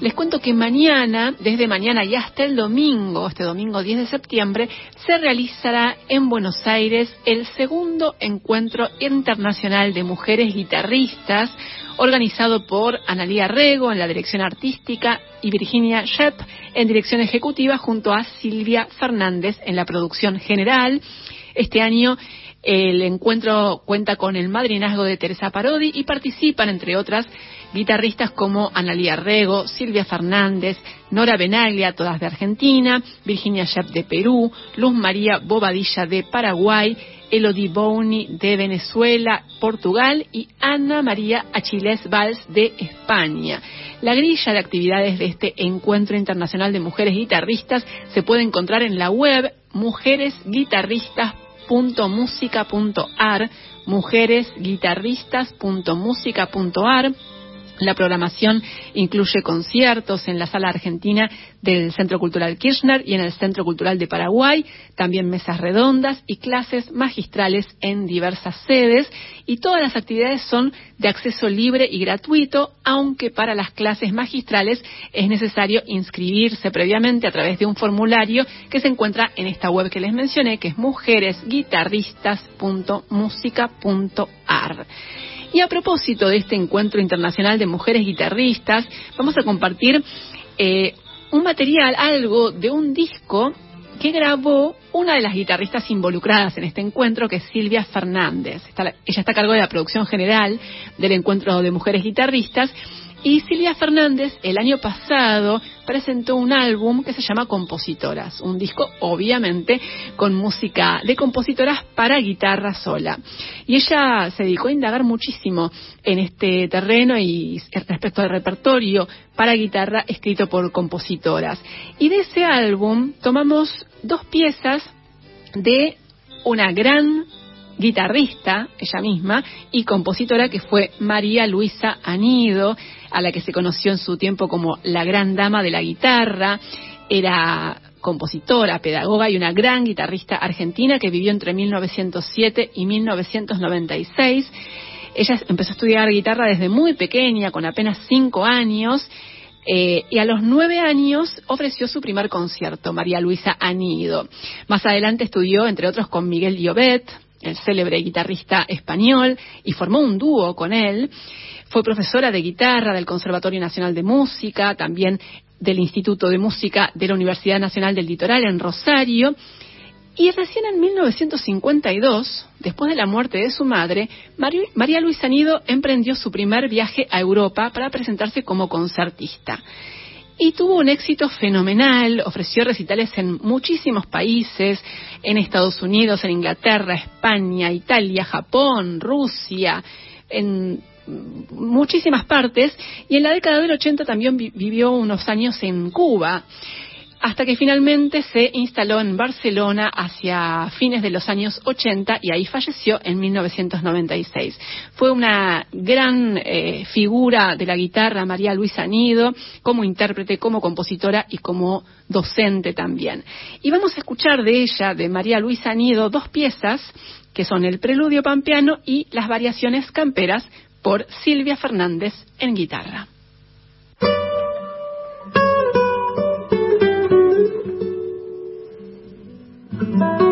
Les cuento que mañana, desde mañana y hasta el domingo, este domingo 10 de septiembre, se realizará en Buenos Aires el segundo encuentro internacional de mujeres guitarristas, organizado por Analía Rego en la dirección artística y Virginia Shep en dirección ejecutiva junto a Silvia Fernández en la producción general. Este año el encuentro cuenta con el madrinazgo de Teresa Parodi y participan, entre otras, guitarristas como Analía Rego, Silvia Fernández, Nora Benaglia, todas de Argentina, Virginia Shep de Perú, Luz María Bobadilla de Paraguay, Elodie Bouni de Venezuela, Portugal y Ana María Achiles Valls de España. La grilla de actividades de este Encuentro Internacional de Mujeres Guitarristas se puede encontrar en la web mujeresguitarristas.musica.ar mujeresguitarristas.musica.ar la programación incluye conciertos en la sala argentina del Centro Cultural Kirchner y en el Centro Cultural de Paraguay, también mesas redondas y clases magistrales en diversas sedes. Y todas las actividades son de acceso libre y gratuito, aunque para las clases magistrales es necesario inscribirse previamente a través de un formulario que se encuentra en esta web que les mencioné, que es mujeresguitarristas.musica.ar. Y a propósito de este encuentro internacional de mujeres guitarristas, vamos a compartir eh, un material, algo de un disco que grabó una de las guitarristas involucradas en este encuentro, que es Silvia Fernández. ella está a cargo de la producción general del encuentro de mujeres guitarristas y Silvia Fernández el año pasado presentó un álbum que se llama Compositoras, un disco obviamente con música de compositoras para guitarra sola. Y ella se dedicó a indagar muchísimo en este terreno y respecto al repertorio para guitarra escrito por compositoras. Y de ese álbum tomamos dos piezas de una gran guitarrista, ella misma, y compositora que fue María Luisa Anido, a la que se conoció en su tiempo como la gran dama de la guitarra. Era compositora, pedagoga y una gran guitarrista argentina que vivió entre 1907 y 1996. Ella empezó a estudiar guitarra desde muy pequeña, con apenas cinco años, eh, y a los nueve años ofreció su primer concierto, María Luisa Anido. Más adelante estudió, entre otros, con Miguel Llobet, el célebre guitarrista español, y formó un dúo con él. Fue profesora de guitarra del Conservatorio Nacional de Música, también del Instituto de Música de la Universidad Nacional del Litoral en Rosario. Y recién en 1952, después de la muerte de su madre, María Luisa Nido emprendió su primer viaje a Europa para presentarse como concertista. Y tuvo un éxito fenomenal, ofreció recitales en muchísimos países, en Estados Unidos, en Inglaterra, España, Italia, Japón, Rusia, en muchísimas partes. Y en la década del 80 también vivió unos años en Cuba hasta que finalmente se instaló en Barcelona hacia fines de los años 80 y ahí falleció en 1996. Fue una gran eh, figura de la guitarra María Luisa Nido, como intérprete, como compositora y como docente también. Y vamos a escuchar de ella, de María Luisa Nido, dos piezas que son el preludio pampeano y las variaciones camperas por Silvia Fernández en guitarra. Thank you.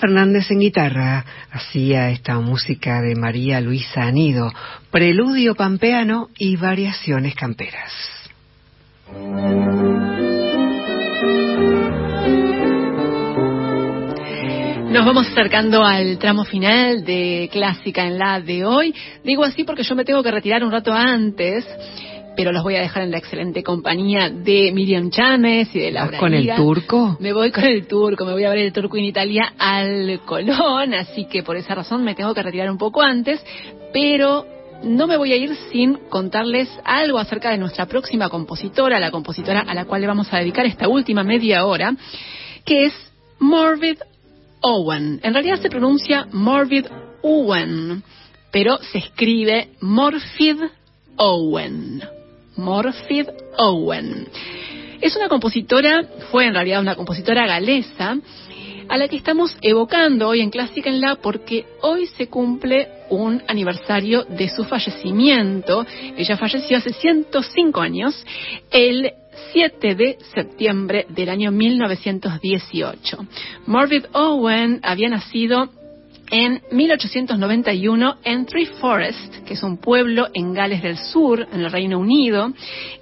Fernández en guitarra hacía esta música de María Luisa Anido, preludio pampeano y variaciones camperas. Nos vamos acercando al tramo final de Clásica en la de hoy. Digo así porque yo me tengo que retirar un rato antes, pero los voy a dejar en la excelente compañía de Miriam Chames y de Laura ¿Con el turco? Me voy con el turco, me voy a ver el turco en Italia al Colón, así que por esa razón me tengo que retirar un poco antes, pero no me voy a ir sin contarles algo acerca de nuestra próxima compositora, la compositora a la cual le vamos a dedicar esta última media hora, que es Morvid Owen. En realidad se pronuncia Morvid Owen, pero se escribe Morfid Owen. Morfid Owen. Es una compositora, fue en realidad una compositora galesa, a la que estamos evocando hoy en Clásica en La porque hoy se cumple un aniversario de su fallecimiento. Ella falleció hace 105 años, el 7 de septiembre del año 1918. Morvid Owen había nacido en 1891 en Three Forest, que es un pueblo en Gales del Sur, en el Reino Unido.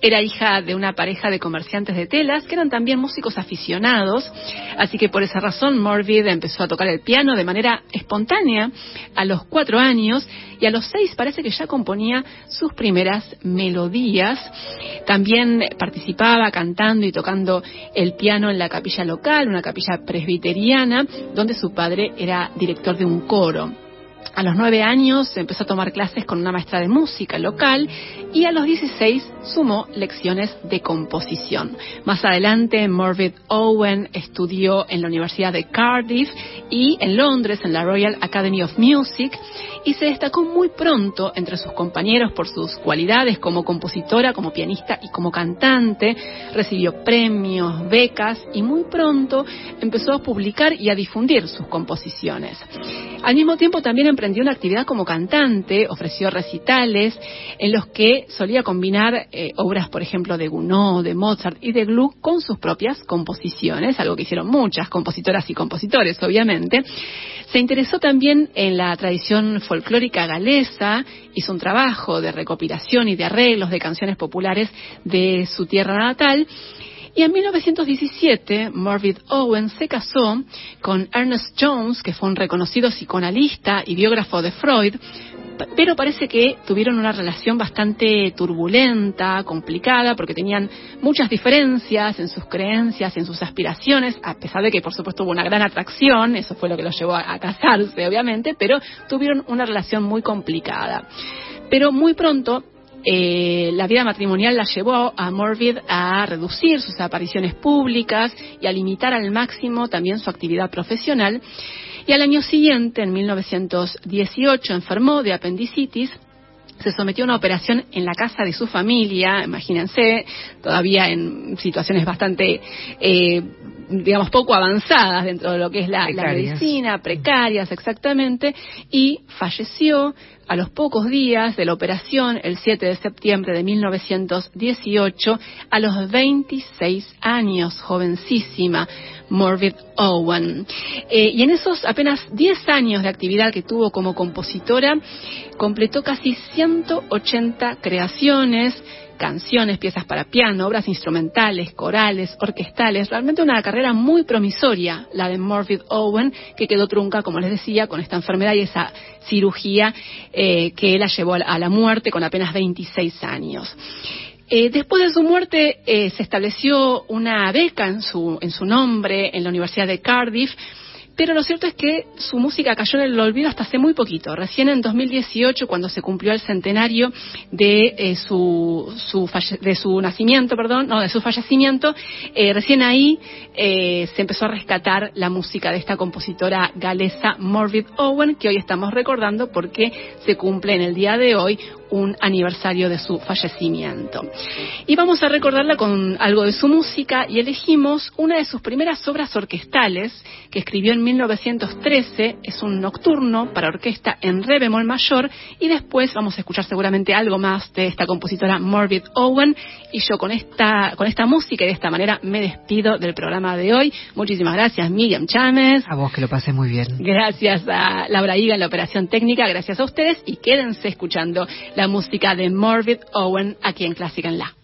Era hija de una pareja de comerciantes de telas que eran también músicos aficionados, así que por esa razón Morvid empezó a tocar el piano de manera espontánea a los cuatro años y a los seis parece que ya componía sus primeras melodías. También participaba cantando y tocando el piano en la capilla local, una capilla presbiteriana, donde su padre era director de un coro. A los nueve años empezó a tomar clases con una maestra de música local y a los 16 sumó lecciones de composición. Más adelante, Morvid Owen estudió en la Universidad de Cardiff y en Londres en la Royal Academy of Music y se destacó muy pronto entre sus compañeros por sus cualidades como compositora, como pianista y como cantante. Recibió premios, becas y muy pronto empezó a publicar y a difundir sus composiciones. Al mismo tiempo también emprendió una actividad como cantante, ofreció recitales en los que solía combinar eh, obras, por ejemplo, de Gounod, de Mozart y de Gluck con sus propias composiciones, algo que hicieron muchas compositoras y compositores, obviamente. Se interesó también en la tradición folclórica galesa, hizo un trabajo de recopilación y de arreglos de canciones populares de su tierra natal. Y en 1917, Morvid Owen se casó con Ernest Jones, que fue un reconocido psicoanalista y biógrafo de Freud, pero parece que tuvieron una relación bastante turbulenta, complicada, porque tenían muchas diferencias en sus creencias, en sus aspiraciones, a pesar de que por supuesto hubo una gran atracción, eso fue lo que los llevó a, casarse obviamente, pero tuvieron una relación muy complicada. Pero muy pronto eh, la vida matrimonial la llevó a Morvid a reducir sus apariciones públicas y a limitar al máximo también su actividad profesional. Y al año siguiente, en 1918, enfermó de apendicitis se sometió a una operación en la casa de su familia, imagínense, todavía en situaciones bastante, eh, digamos, poco avanzadas dentro de lo que es la, la medicina, precarias exactamente, y falleció a los pocos días de la operación, el 7 de septiembre de 1918, a los 26 años, jovencísima, Morvid Owen. Eh, y en esos apenas 10 años de actividad que tuvo como compositora, completó casi 180 creaciones, canciones, piezas para piano, obras instrumentales, corales, orquestales, realmente una carrera muy promisoria, la de Morvid Owen, que quedó trunca, como les decía, con esta enfermedad y esa cirugía eh, que la llevó a la muerte con apenas 26 años. Eh, después de su muerte eh, se estableció una beca en su, en su nombre en la Universidad de Cardiff pero lo cierto es que su música cayó en el olvido hasta hace muy poquito. Recién en 2018, cuando se cumplió el centenario de eh, su, de su nacimiento, perdón, no, de su fallecimiento, eh, recién ahí eh, se empezó a rescatar la música de esta compositora galesa Morvid Owen, que hoy estamos recordando porque se cumple en el día de hoy un aniversario de su fallecimiento. Y vamos a recordarla con algo de su música y elegimos una de sus primeras obras orquestales que escribió en 1913, es un nocturno para orquesta en re bemol mayor y después vamos a escuchar seguramente algo más de esta compositora Morbid Owen y yo con esta con esta música y de esta manera me despido del programa de hoy. Muchísimas gracias Miriam Chámez. A vos que lo pases muy bien. Gracias a Laura Higa en la operación técnica, gracias a ustedes y quédense escuchando la música de Morbid Owen aquí en Clásica en La.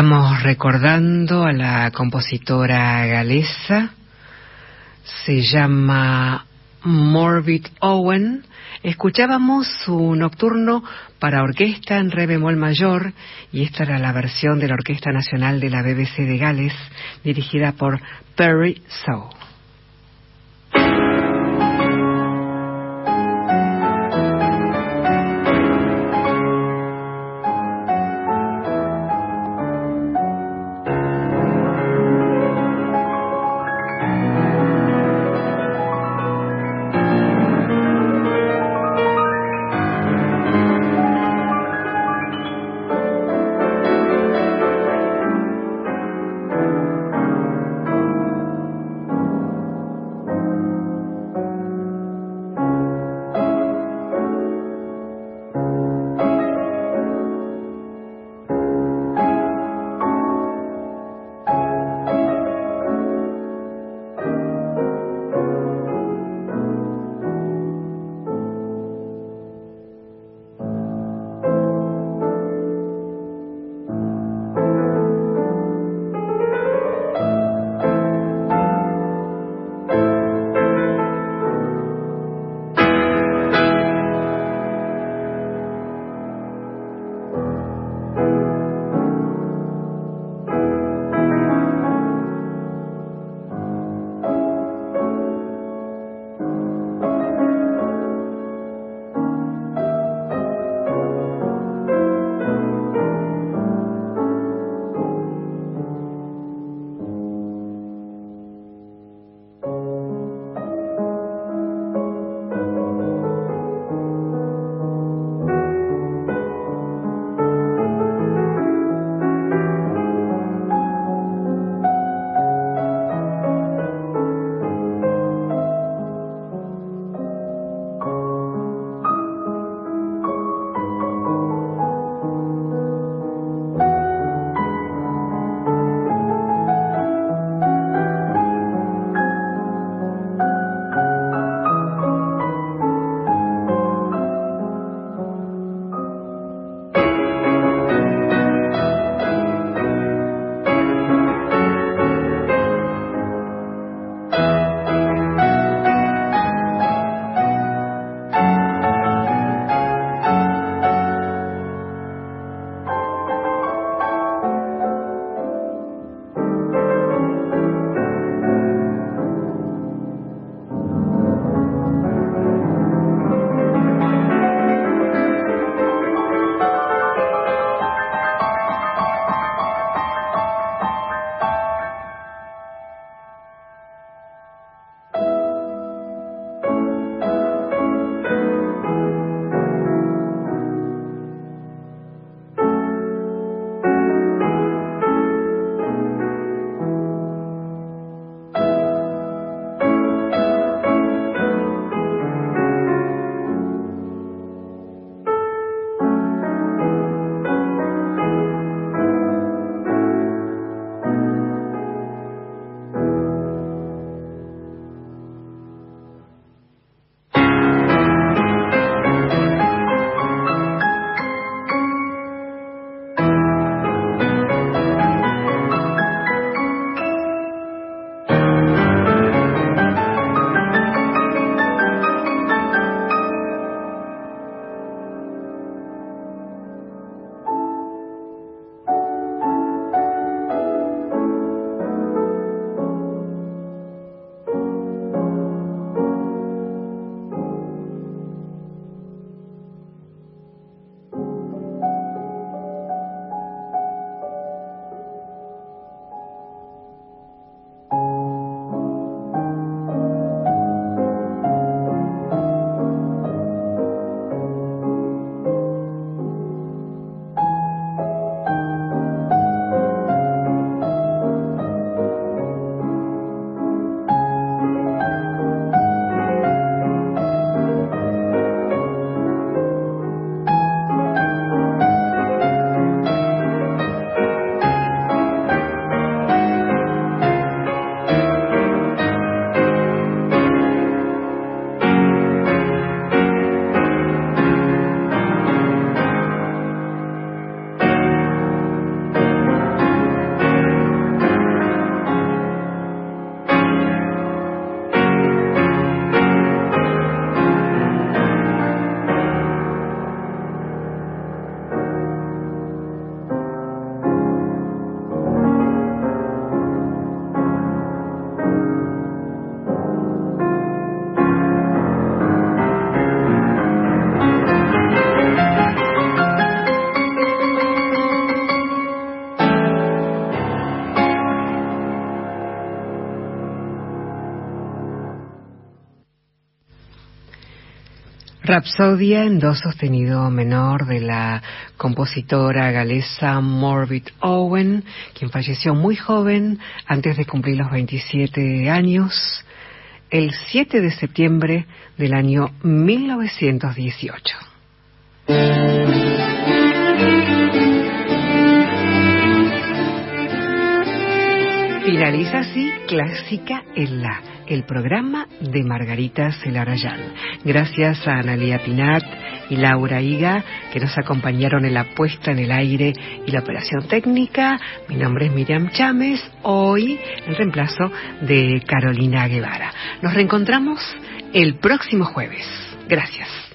Estamos recordando a la compositora galesa, se llama Morbid Owen. Escuchábamos su nocturno para orquesta en re bemol mayor y esta era la versión de la Orquesta Nacional de la BBC de Gales dirigida por Perry Sow. Rapsodia en do sostenido menor de la compositora galesa Morbid Owen, quien falleció muy joven, antes de cumplir los 27 años, el 7 de septiembre del año 1918. Finaliza así Clásica en la, el programa de Margarita Celarayán. Gracias a Analia Pinat y Laura Higa que nos acompañaron en la puesta en el aire y la operación técnica. Mi nombre es Miriam Chámez, hoy en reemplazo de Carolina Guevara. Nos reencontramos el próximo jueves. Gracias.